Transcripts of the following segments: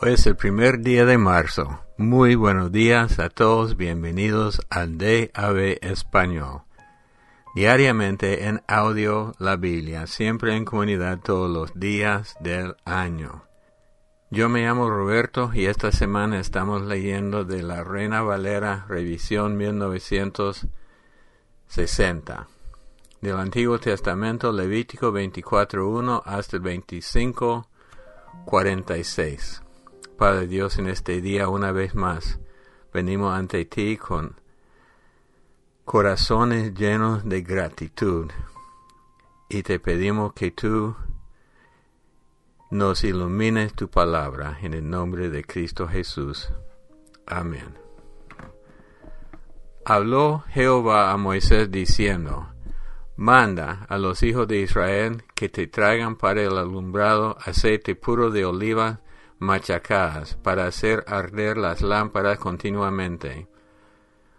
Hoy es el primer día de marzo. Muy buenos días a todos, bienvenidos al DAB Español. Diariamente en audio la Biblia, siempre en comunidad todos los días del año. Yo me llamo Roberto y esta semana estamos leyendo de la Reina Valera Revisión 1960. Del Antiguo Testamento Levítico 24.1 hasta el 25.46. Padre Dios, en este día una vez más venimos ante ti con corazones llenos de gratitud y te pedimos que tú nos ilumines tu palabra en el nombre de Cristo Jesús. Amén. Habló Jehová a Moisés diciendo, Manda a los hijos de Israel que te traigan para el alumbrado aceite puro de oliva machacadas para hacer arder las lámparas continuamente.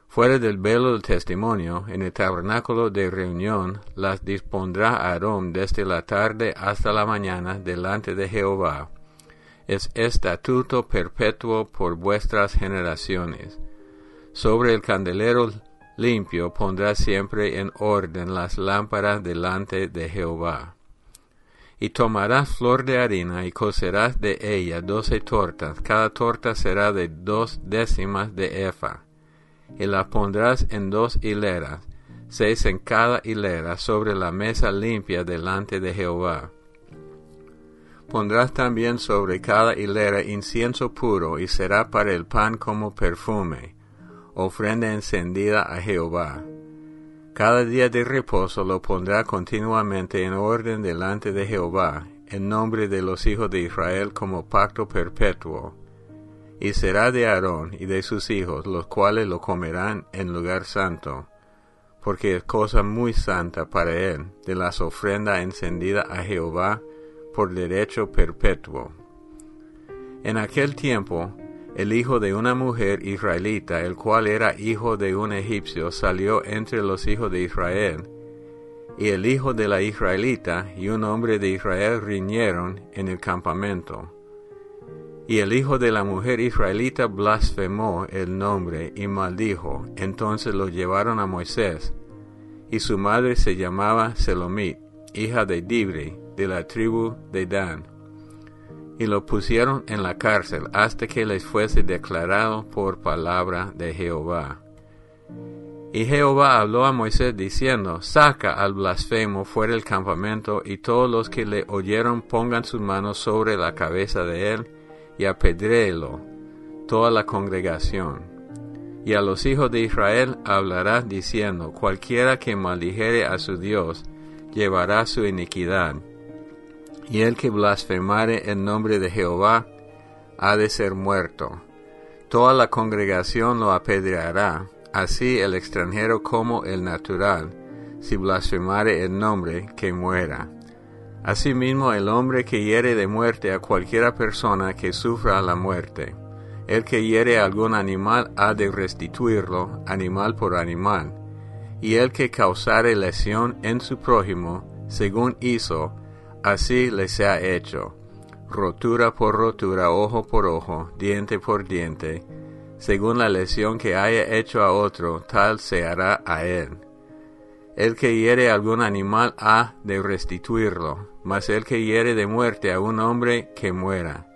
Fuera del velo del testimonio, en el tabernáculo de reunión, las dispondrá Aarón desde la tarde hasta la mañana delante de Jehová. Es estatuto perpetuo por vuestras generaciones. Sobre el candelero limpio pondrá siempre en orden las lámparas delante de Jehová. Y tomarás flor de harina y cocerás de ella doce tortas, cada torta será de dos décimas de efa, y la pondrás en dos hileras, seis en cada hilera, sobre la mesa limpia delante de Jehová. Pondrás también sobre cada hilera incienso puro, y será para el pan como perfume, ofrenda encendida a Jehová. Cada día de reposo lo pondrá continuamente en orden delante de Jehová, en nombre de los hijos de Israel como pacto perpetuo. Y será de Aarón y de sus hijos, los cuales lo comerán en lugar santo, porque es cosa muy santa para él, de las ofrendas encendidas a Jehová por derecho perpetuo. En aquel tiempo, el hijo de una mujer israelita, el cual era hijo de un egipcio, salió entre los hijos de Israel. Y el hijo de la israelita y un hombre de Israel riñeron en el campamento. Y el hijo de la mujer israelita blasfemó el nombre y maldijo. Entonces lo llevaron a Moisés. Y su madre se llamaba Selomit, hija de Dibri, de la tribu de Dan y lo pusieron en la cárcel hasta que les fuese declarado por palabra de Jehová. Y Jehová habló a Moisés diciendo, Saca al blasfemo fuera del campamento, y todos los que le oyeron pongan sus manos sobre la cabeza de él, y apedréelo toda la congregación. Y a los hijos de Israel hablará diciendo, Cualquiera que maldijere a su Dios, llevará su iniquidad y el que blasfemare en nombre de Jehová ha de ser muerto. Toda la congregación lo apedreará, así el extranjero como el natural, si blasfemare el nombre, que muera. Asimismo el hombre que hiere de muerte a cualquiera persona que sufra la muerte. El que hiere a algún animal ha de restituirlo, animal por animal. Y el que causare lesión en su prójimo, según hizo, Así les ha hecho, rotura por rotura, ojo por ojo, diente por diente, según la lesión que haya hecho a otro, tal se hará a él. El que hiere a algún animal ha de restituirlo, mas el que hiere de muerte a un hombre que muera.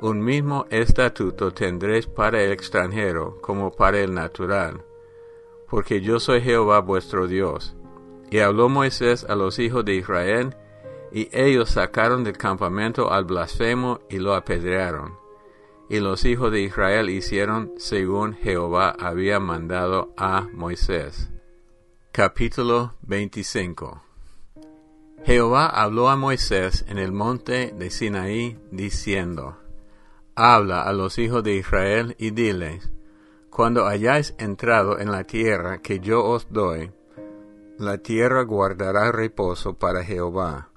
Un mismo estatuto tendréis para el extranjero como para el natural, porque yo soy Jehová vuestro Dios. Y habló Moisés a los hijos de Israel, y ellos sacaron del campamento al blasfemo y lo apedrearon. Y los hijos de Israel hicieron según Jehová había mandado a Moisés. Capítulo 25 Jehová habló a Moisés en el monte de Sinaí, diciendo, Habla a los hijos de Israel y diles, Cuando hayáis entrado en la tierra que yo os doy, la tierra guardará reposo para Jehová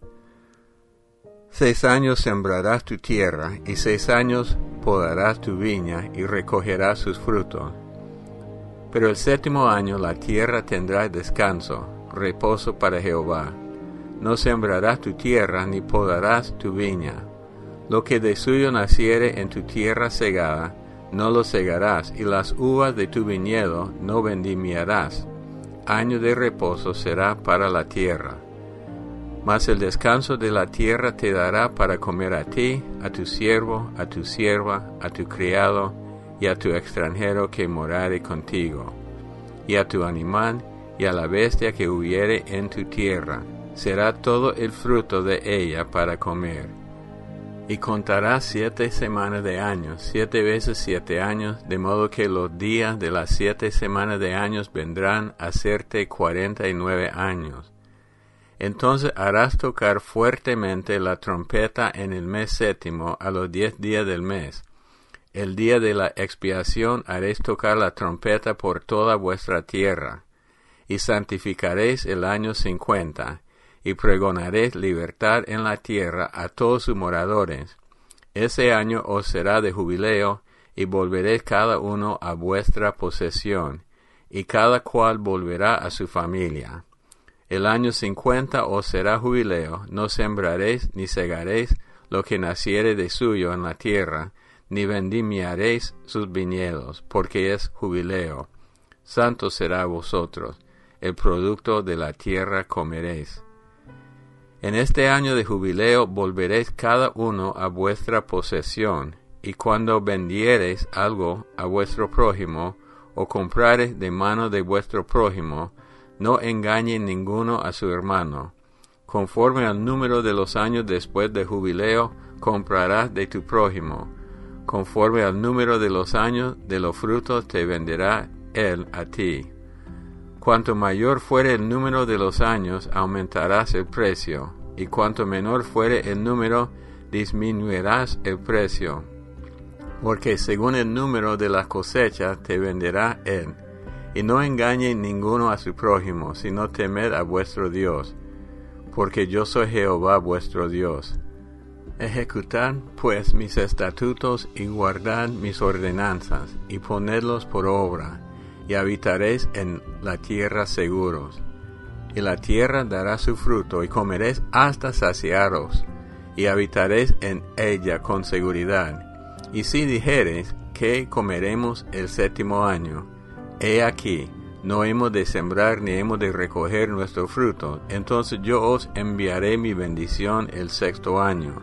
Seis años sembrarás tu tierra, y seis años podarás tu viña, y recogerás sus frutos. Pero el séptimo año la tierra tendrá descanso, reposo para Jehová. No sembrarás tu tierra, ni podarás tu viña. Lo que de suyo naciere en tu tierra segada, no lo segarás, y las uvas de tu viñedo no vendimiarás. Año de reposo será para la tierra. Mas el descanso de la tierra te dará para comer a ti, a tu siervo, a tu sierva, a tu criado, y a tu extranjero que morare contigo, y a tu animal, y a la bestia que hubiere en tu tierra. Será todo el fruto de ella para comer y contará siete semanas de años, siete veces siete años, de modo que los días de las siete semanas de años vendrán a serte cuarenta y nueve años. Entonces harás tocar fuertemente la trompeta en el mes séptimo a los diez días del mes. El día de la expiación haréis tocar la trompeta por toda vuestra tierra, y santificaréis el año cincuenta, y pregonaré libertad en la tierra a todos sus moradores. Ese año os será de jubileo, y volveréis cada uno a vuestra posesión, y cada cual volverá a su familia. El año cincuenta os será jubileo, no sembraréis ni segaréis lo que naciere de suyo en la tierra, ni vendimiaréis sus viñedos, porque es jubileo. Santo será vosotros, el producto de la tierra comeréis. En este año de jubileo volveréis cada uno a vuestra posesión, y cuando vendiereis algo a vuestro prójimo, o comprareis de mano de vuestro prójimo, no engañe ninguno a su hermano. Conforme al número de los años después de jubileo, comprarás de tu prójimo. Conforme al número de los años de los frutos te venderá él a ti. Cuanto mayor fuere el número de los años, aumentarás el precio, y cuanto menor fuere el número, disminuirás el precio. Porque según el número de la cosecha te venderá él. Y no engañe ninguno a su prójimo, sino temed a vuestro Dios, porque yo soy Jehová vuestro Dios. Ejecutad pues mis estatutos y guardad mis ordenanzas, y ponedlos por obra y habitaréis en la tierra seguros. Y la tierra dará su fruto, y comeréis hasta saciaros, y habitaréis en ella con seguridad. Y si dijereis que comeremos el séptimo año, he aquí, no hemos de sembrar ni hemos de recoger nuestro fruto, entonces yo os enviaré mi bendición el sexto año,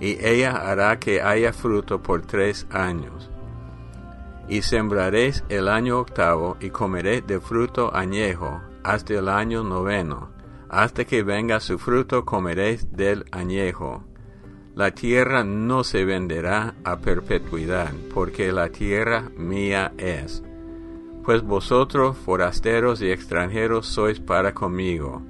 y ella hará que haya fruto por tres años y sembraréis el año octavo y comeréis de fruto añejo hasta el año noveno. Hasta que venga su fruto comeréis del añejo. La tierra no se venderá a perpetuidad, porque la tierra mía es. Pues vosotros, forasteros y extranjeros, sois para conmigo.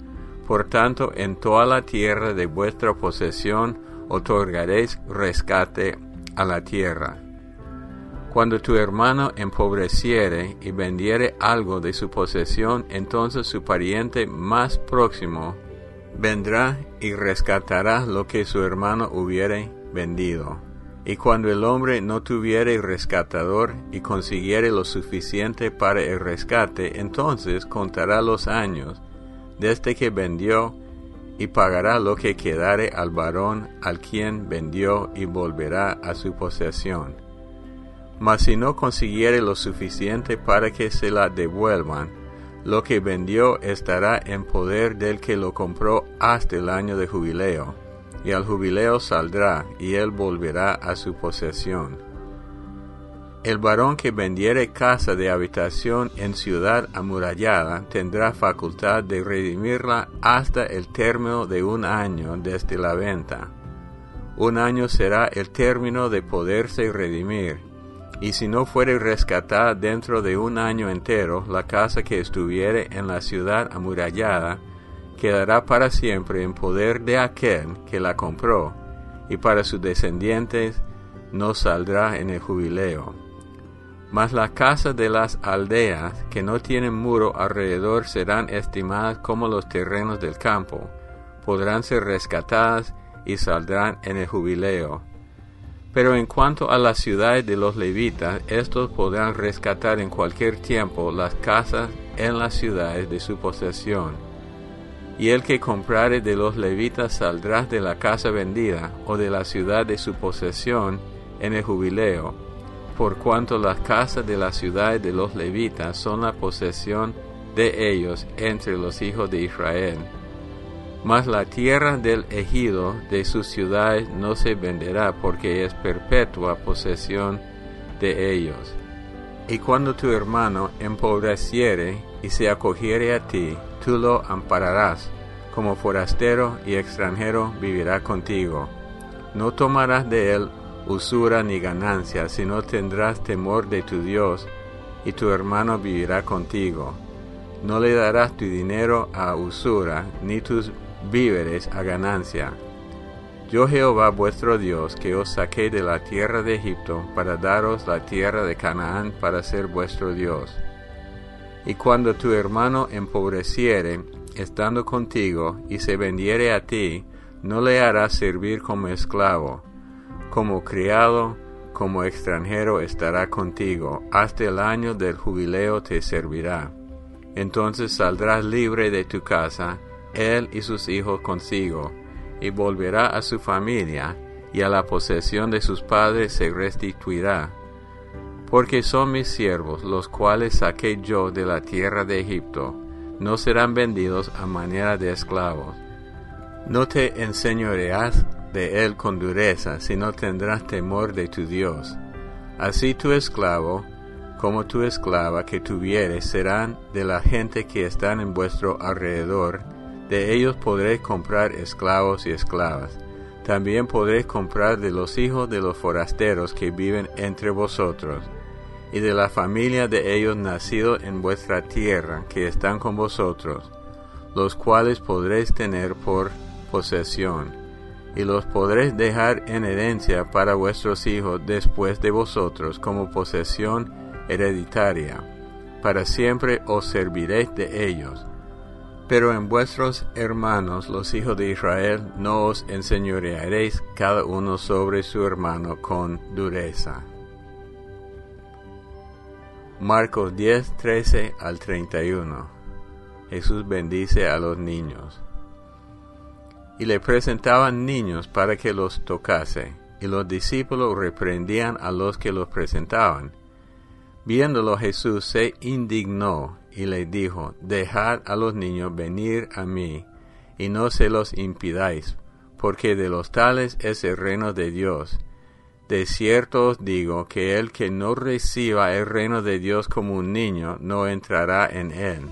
Por tanto, en toda la tierra de vuestra posesión otorgaréis rescate a la tierra cuando tu hermano empobreciere y vendiere algo de su posesión, entonces su pariente más próximo vendrá y rescatará lo que su hermano hubiere vendido. Y cuando el hombre no tuviere rescatador y consiguiere lo suficiente para el rescate, entonces contará los años desde que vendió y pagará lo que quedare al varón al quien vendió y volverá a su posesión. Mas si no consiguiere lo suficiente para que se la devuelvan, lo que vendió estará en poder del que lo compró hasta el año de jubileo, y al jubileo saldrá, y él volverá a su posesión. El varón que vendiere casa de habitación en ciudad amurallada tendrá facultad de redimirla hasta el término de un año desde la venta. Un año será el término de poderse redimir, y si no fuere rescatada dentro de un año entero, la casa que estuviere en la ciudad amurallada quedará para siempre en poder de aquel que la compró, y para sus descendientes no saldrá en el jubileo. Mas las casas de las aldeas que no tienen muro alrededor serán estimadas como los terrenos del campo, podrán ser rescatadas y saldrán en el jubileo pero en cuanto a las ciudades de los levitas, estos podrán rescatar en cualquier tiempo las casas en las ciudades de su posesión. Y el que comprare de los levitas saldrá de la casa vendida o de la ciudad de su posesión en el jubileo, por cuanto las casas de la ciudad de los levitas son la posesión de ellos entre los hijos de Israel. Mas la tierra del ejido de sus ciudades no se venderá porque es perpetua posesión de ellos. Y cuando tu hermano empobreciere y se acogiere a ti, tú lo ampararás, como forastero y extranjero vivirá contigo. No tomarás de él usura ni ganancia, sino tendrás temor de tu Dios, y tu hermano vivirá contigo. No le darás tu dinero a usura, ni tus víveres a ganancia. Yo Jehová vuestro Dios, que os saqué de la tierra de Egipto, para daros la tierra de Canaán para ser vuestro Dios. Y cuando tu hermano empobreciere, estando contigo, y se vendiere a ti, no le harás servir como esclavo, como criado, como extranjero estará contigo, hasta el año del jubileo te servirá. Entonces saldrás libre de tu casa, él y sus hijos consigo, y volverá a su familia, y a la posesión de sus padres se restituirá. Porque son mis siervos, los cuales saqué yo de la tierra de Egipto, no serán vendidos a manera de esclavos. No te enseñoreas de él con dureza, sino tendrás temor de tu Dios. Así tu esclavo, como tu esclava que tuvieres, serán de la gente que están en vuestro alrededor, de ellos podréis comprar esclavos y esclavas. También podréis comprar de los hijos de los forasteros que viven entre vosotros, y de la familia de ellos nacidos en vuestra tierra que están con vosotros, los cuales podréis tener por posesión, y los podréis dejar en herencia para vuestros hijos después de vosotros como posesión hereditaria. Para siempre os serviréis de ellos pero en vuestros hermanos los hijos de Israel no os enseñorearéis cada uno sobre su hermano con dureza. Marcos 10, 13 al 31. Jesús bendice a los niños. Y le presentaban niños para que los tocase, y los discípulos reprendían a los que los presentaban. Viéndolo Jesús se indignó y le dijo, Dejad a los niños venir a mí, y no se los impidáis, porque de los tales es el reino de Dios. De cierto os digo que el que no reciba el reino de Dios como un niño, no entrará en él.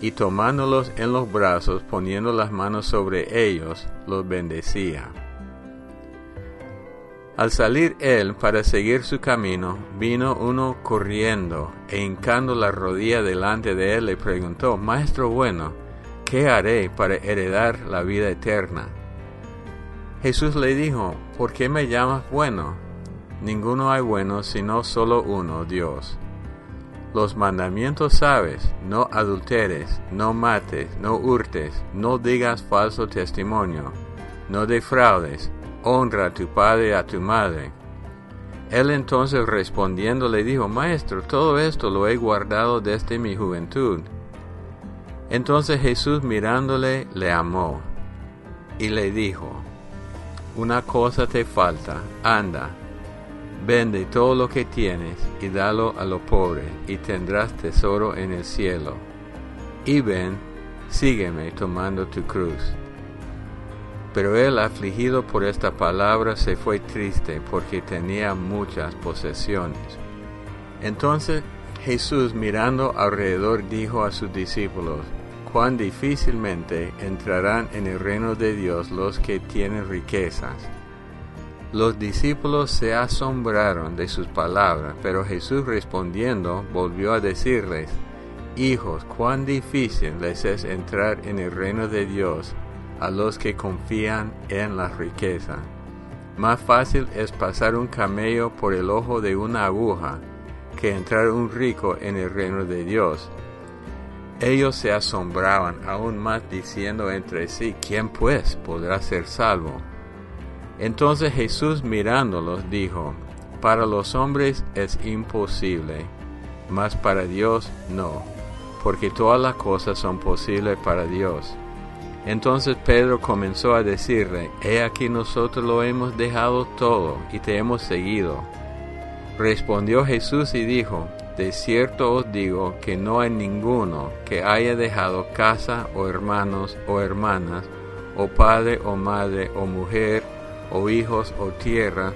Y tomándolos en los brazos, poniendo las manos sobre ellos, los bendecía. Al salir él para seguir su camino, vino uno corriendo e hincando la rodilla delante de él le preguntó, Maestro bueno, ¿qué haré para heredar la vida eterna? Jesús le dijo, ¿por qué me llamas bueno? Ninguno hay bueno sino solo uno, Dios. Los mandamientos sabes, no adulteres, no mates, no hurtes, no digas falso testimonio, no defraudes, honra a tu padre y a tu madre. Él entonces respondiendo le dijo, Maestro, todo esto lo he guardado desde mi juventud. Entonces Jesús mirándole le amó y le dijo, Una cosa te falta, anda, vende todo lo que tienes y dalo a los pobres y tendrás tesoro en el cielo. Y ven, sígueme tomando tu cruz. Pero él, afligido por esta palabra, se fue triste porque tenía muchas posesiones. Entonces Jesús mirando alrededor dijo a sus discípulos, cuán difícilmente entrarán en el reino de Dios los que tienen riquezas. Los discípulos se asombraron de sus palabras, pero Jesús respondiendo volvió a decirles, Hijos, cuán difícil les es entrar en el reino de Dios a los que confían en la riqueza. Más fácil es pasar un camello por el ojo de una aguja que entrar un rico en el reino de Dios. Ellos se asombraban aún más diciendo entre sí, ¿quién pues podrá ser salvo? Entonces Jesús mirándolos dijo, para los hombres es imposible, mas para Dios no, porque todas las cosas son posibles para Dios. Entonces Pedro comenzó a decirle, He aquí nosotros lo hemos dejado todo y te hemos seguido. Respondió Jesús y dijo, De cierto os digo que no hay ninguno que haya dejado casa o hermanos o hermanas, o padre o madre o mujer, o hijos o tierra,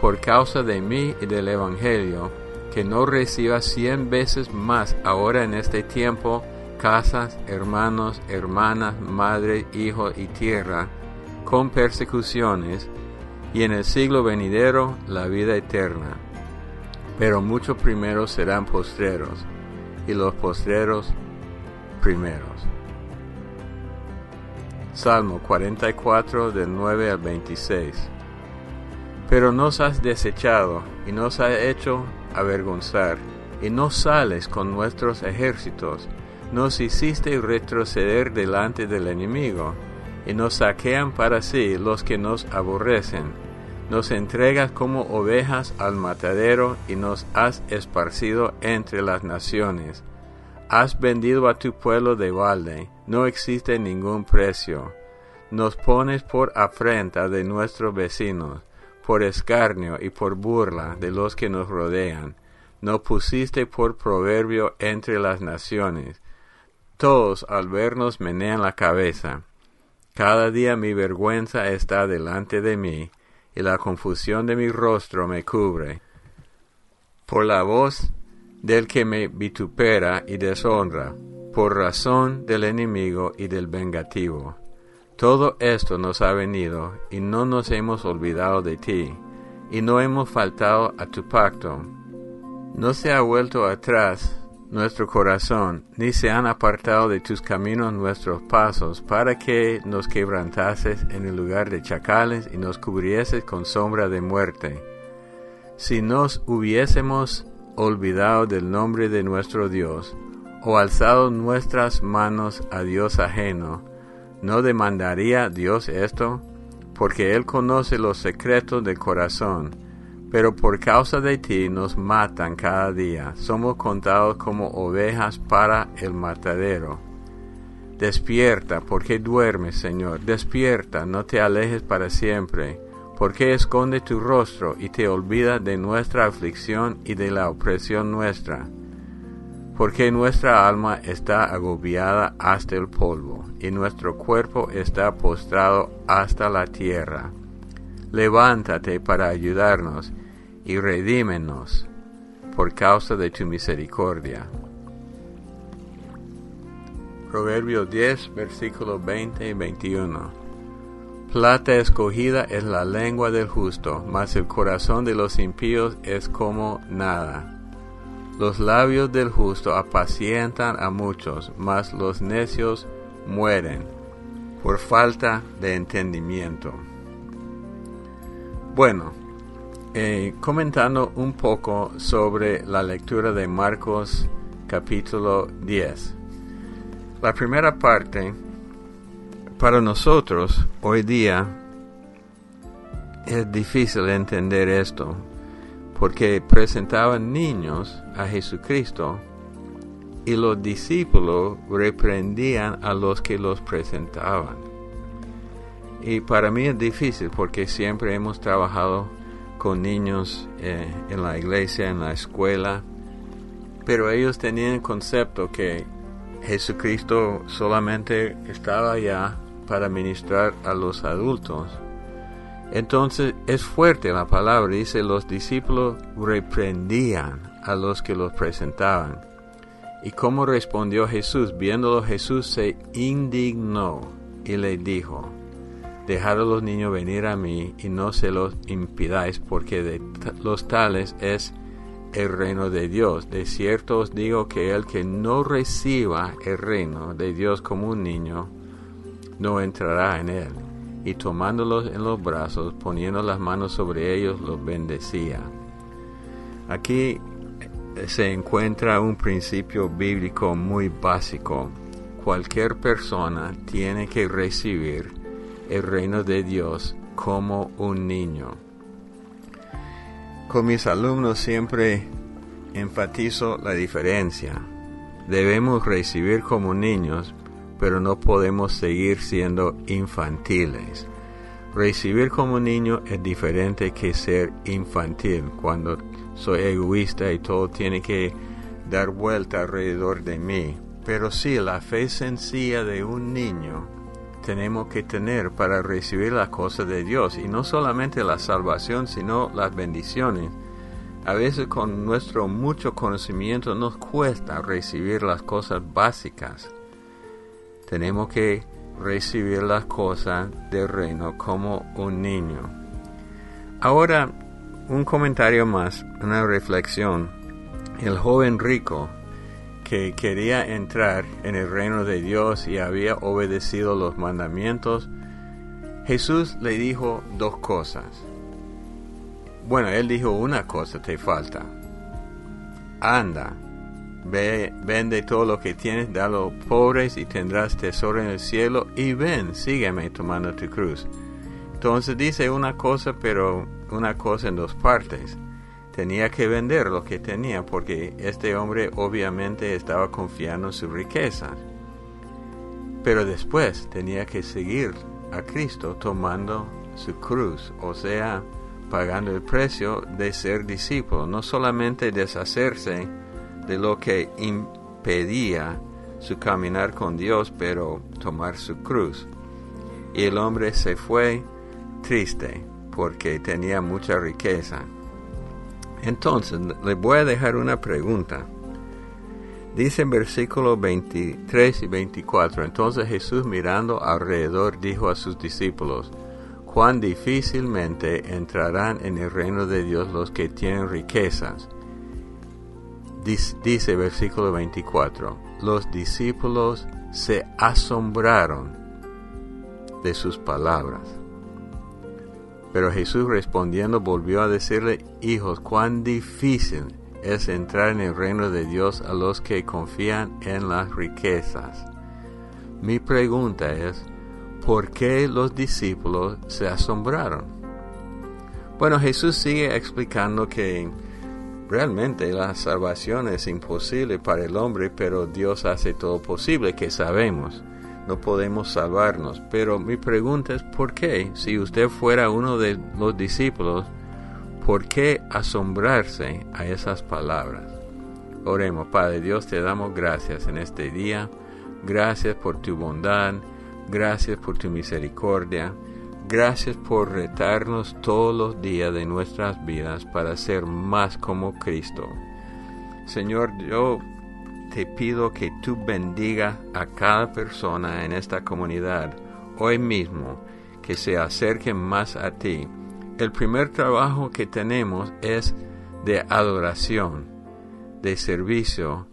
por causa de mí y del Evangelio, que no reciba cien veces más ahora en este tiempo casas, hermanos, hermanas, madre, hijo y tierra, con persecuciones, y en el siglo venidero la vida eterna. Pero muchos primeros serán postreros, y los postreros primeros. Salmo 44 del 9 al 26. Pero nos has desechado y nos has hecho avergonzar, y no sales con nuestros ejércitos nos hiciste retroceder delante del enemigo, y nos saquean para sí los que nos aborrecen. Nos entregas como ovejas al matadero y nos has esparcido entre las naciones. Has vendido a tu pueblo de balde, no existe ningún precio. Nos pones por afrenta de nuestros vecinos, por escarnio y por burla de los que nos rodean. Nos pusiste por proverbio entre las naciones todos al vernos menean la cabeza. Cada día mi vergüenza está delante de mí, y la confusión de mi rostro me cubre. Por la voz del que me vitupera y deshonra, por razón del enemigo y del vengativo. Todo esto nos ha venido, y no nos hemos olvidado de ti, y no hemos faltado a tu pacto. No se ha vuelto atrás nuestro corazón, ni se han apartado de tus caminos nuestros pasos, para que nos quebrantases en el lugar de chacales y nos cubrieses con sombra de muerte. Si nos hubiésemos olvidado del nombre de nuestro Dios, o alzado nuestras manos a Dios ajeno, ¿no demandaría Dios esto? Porque Él conoce los secretos del corazón pero por causa de ti nos matan cada día, somos contados como ovejas para el matadero. Despierta, porque duermes, Señor, despierta, no te alejes para siempre, porque esconde tu rostro y te olvida de nuestra aflicción y de la opresión nuestra. Porque nuestra alma está agobiada hasta el polvo, y nuestro cuerpo está postrado hasta la tierra. Levántate para ayudarnos, y redímenos por causa de tu misericordia. Proverbio 10, versículos 20 y 21. Plata escogida es la lengua del justo, mas el corazón de los impíos es como nada. Los labios del justo apacientan a muchos, mas los necios mueren por falta de entendimiento. Bueno, eh, comentando un poco sobre la lectura de Marcos capítulo 10. La primera parte, para nosotros hoy día, es difícil entender esto, porque presentaban niños a Jesucristo y los discípulos reprendían a los que los presentaban. Y para mí es difícil porque siempre hemos trabajado con niños eh, en la iglesia, en la escuela, pero ellos tenían el concepto que Jesucristo solamente estaba allá para ministrar a los adultos. Entonces es fuerte la palabra, dice, los discípulos reprendían a los que los presentaban. ¿Y cómo respondió Jesús? Viéndolo Jesús se indignó y le dijo, Dejad a los niños venir a mí y no se los impidáis, porque de los tales es el reino de Dios. De cierto os digo que el que no reciba el reino de Dios como un niño, no entrará en él. Y tomándolos en los brazos, poniendo las manos sobre ellos, los bendecía. Aquí se encuentra un principio bíblico muy básico. Cualquier persona tiene que recibir el reino de Dios como un niño. Con mis alumnos siempre enfatizo la diferencia. Debemos recibir como niños, pero no podemos seguir siendo infantiles. Recibir como niño es diferente que ser infantil, cuando soy egoísta y todo tiene que dar vuelta alrededor de mí. Pero sí, la fe sencilla de un niño tenemos que tener para recibir las cosas de Dios y no solamente la salvación, sino las bendiciones. A veces con nuestro mucho conocimiento nos cuesta recibir las cosas básicas. Tenemos que recibir las cosas del reino como un niño. Ahora, un comentario más, una reflexión. El joven rico que quería entrar en el reino de Dios y había obedecido los mandamientos, Jesús le dijo dos cosas. Bueno, él dijo una cosa te falta. Anda, ve, vende todo lo que tienes, da a los pobres y tendrás tesoro en el cielo y ven, sígueme tomando tu cruz. Entonces dice una cosa, pero una cosa en dos partes tenía que vender lo que tenía porque este hombre obviamente estaba confiando en su riqueza. Pero después tenía que seguir a Cristo tomando su cruz, o sea, pagando el precio de ser discípulo, no solamente deshacerse de lo que impedía su caminar con Dios, pero tomar su cruz. Y el hombre se fue triste porque tenía mucha riqueza. Entonces, le voy a dejar una pregunta. Dice en versículos 23 y 24, entonces Jesús mirando alrededor dijo a sus discípulos, cuán difícilmente entrarán en el reino de Dios los que tienen riquezas. Dice versículo 24, los discípulos se asombraron de sus palabras. Pero Jesús respondiendo volvió a decirle, hijos, cuán difícil es entrar en el reino de Dios a los que confían en las riquezas. Mi pregunta es, ¿por qué los discípulos se asombraron? Bueno, Jesús sigue explicando que realmente la salvación es imposible para el hombre, pero Dios hace todo posible, que sabemos no podemos salvarnos. Pero mi pregunta es, ¿por qué? Si usted fuera uno de los discípulos, ¿por qué asombrarse a esas palabras? Oremos, Padre Dios, te damos gracias en este día. Gracias por tu bondad, gracias por tu misericordia, gracias por retarnos todos los días de nuestras vidas para ser más como Cristo. Señor, yo te pido que tú bendiga a cada persona en esta comunidad hoy mismo, que se acerquen más a ti. El primer trabajo que tenemos es de adoración, de servicio,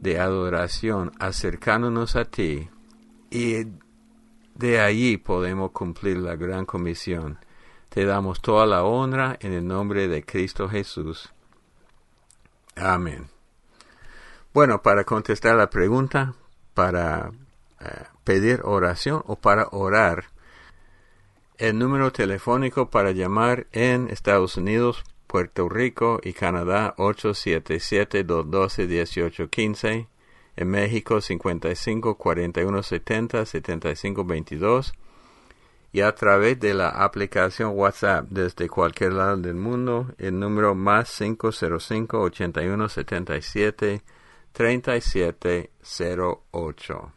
de adoración, acercándonos a ti y de allí podemos cumplir la gran comisión. Te damos toda la honra en el nombre de Cristo Jesús. Amén. Bueno, para contestar la pregunta, para eh, pedir oración o para orar, el número telefónico para llamar en Estados Unidos, Puerto Rico y Canadá 877-212-1815, en México 55 41 70 75 22 y a través de la aplicación WhatsApp desde cualquier lado del mundo el número más 505 81 77 3708.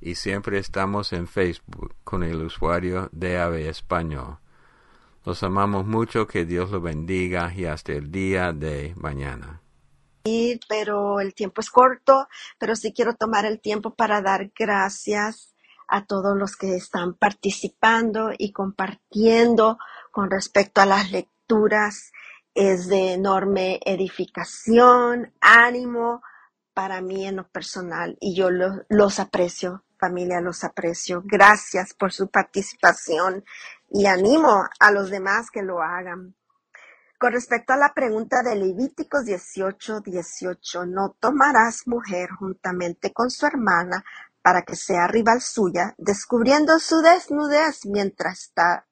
Y siempre estamos en Facebook con el usuario de Ave Español. Los amamos mucho, que Dios lo bendiga y hasta el día de mañana. Pero el tiempo es corto, pero sí quiero tomar el tiempo para dar gracias a todos los que están participando y compartiendo con respecto a las lecturas. Es de enorme edificación, ánimo, para mí en lo personal y yo los aprecio, familia, los aprecio. Gracias por su participación y animo a los demás que lo hagan. Con respecto a la pregunta de Levíticos 18, 18, no tomarás mujer juntamente con su hermana para que sea rival suya, descubriendo su desnudez mientras está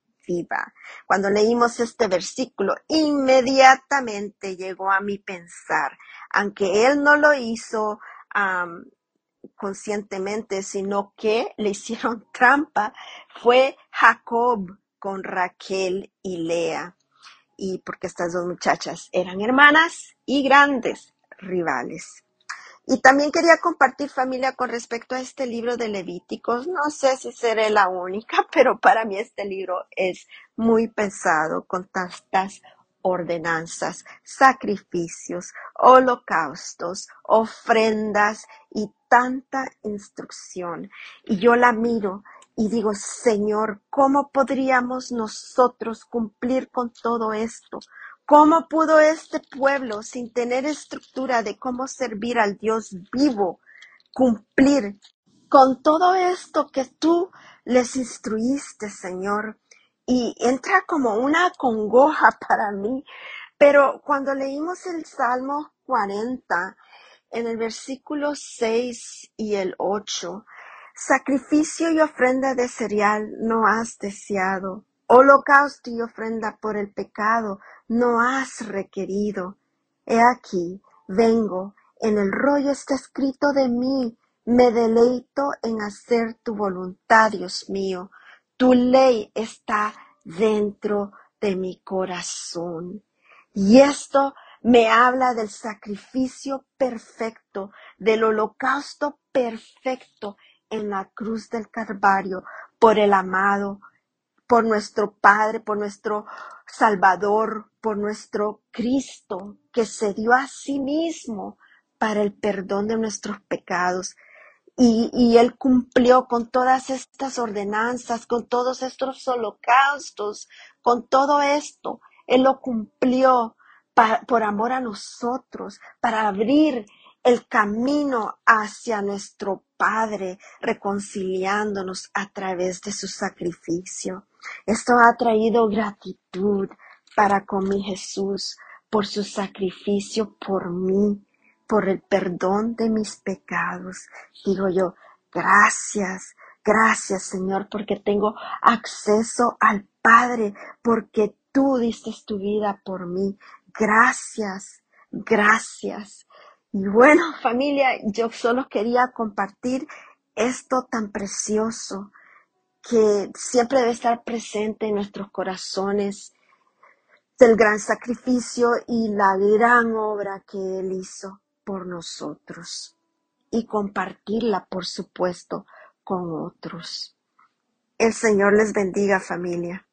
Cuando leímos este versículo, inmediatamente llegó a mi pensar, aunque él no lo hizo conscientemente, sino que le hicieron trampa, fue Jacob con Raquel y Lea. Y porque estas dos muchachas eran hermanas y grandes rivales. Y también quería compartir familia con respecto a este libro de Levíticos. No sé si seré la única, pero para mí este libro es muy pesado con tantas ordenanzas, sacrificios, holocaustos, ofrendas y tanta instrucción. Y yo la miro y digo, Señor, ¿cómo podríamos nosotros cumplir con todo esto? ¿Cómo pudo este pueblo, sin tener estructura de cómo servir al Dios vivo, cumplir con todo esto que tú les instruiste, Señor? Y entra como una congoja para mí. Pero cuando leímos el Salmo 40, en el versículo 6 y el 8, sacrificio y ofrenda de cereal no has deseado, holocausto y ofrenda por el pecado no has requerido. He aquí, vengo, en el rollo está escrito de mí, me deleito en hacer tu voluntad, Dios mío. Tu ley está dentro de mi corazón. Y esto me habla del sacrificio perfecto, del holocausto perfecto en la cruz del Calvario por el amado por nuestro Padre, por nuestro Salvador, por nuestro Cristo, que se dio a sí mismo para el perdón de nuestros pecados. Y, y, Él cumplió con todas estas ordenanzas, con todos estos holocaustos, con todo esto. Él lo cumplió por amor a nosotros, para abrir el camino hacia nuestro Padre, reconciliándonos a través de su sacrificio. Esto ha traído gratitud para con mi Jesús por su sacrificio por mí, por el perdón de mis pecados. Digo yo, gracias, gracias Señor, porque tengo acceso al Padre, porque tú diste tu vida por mí. Gracias, gracias. Y bueno, familia, yo solo quería compartir esto tan precioso que siempre debe estar presente en nuestros corazones del gran sacrificio y la gran obra que Él hizo por nosotros y compartirla, por supuesto, con otros. El Señor les bendiga familia.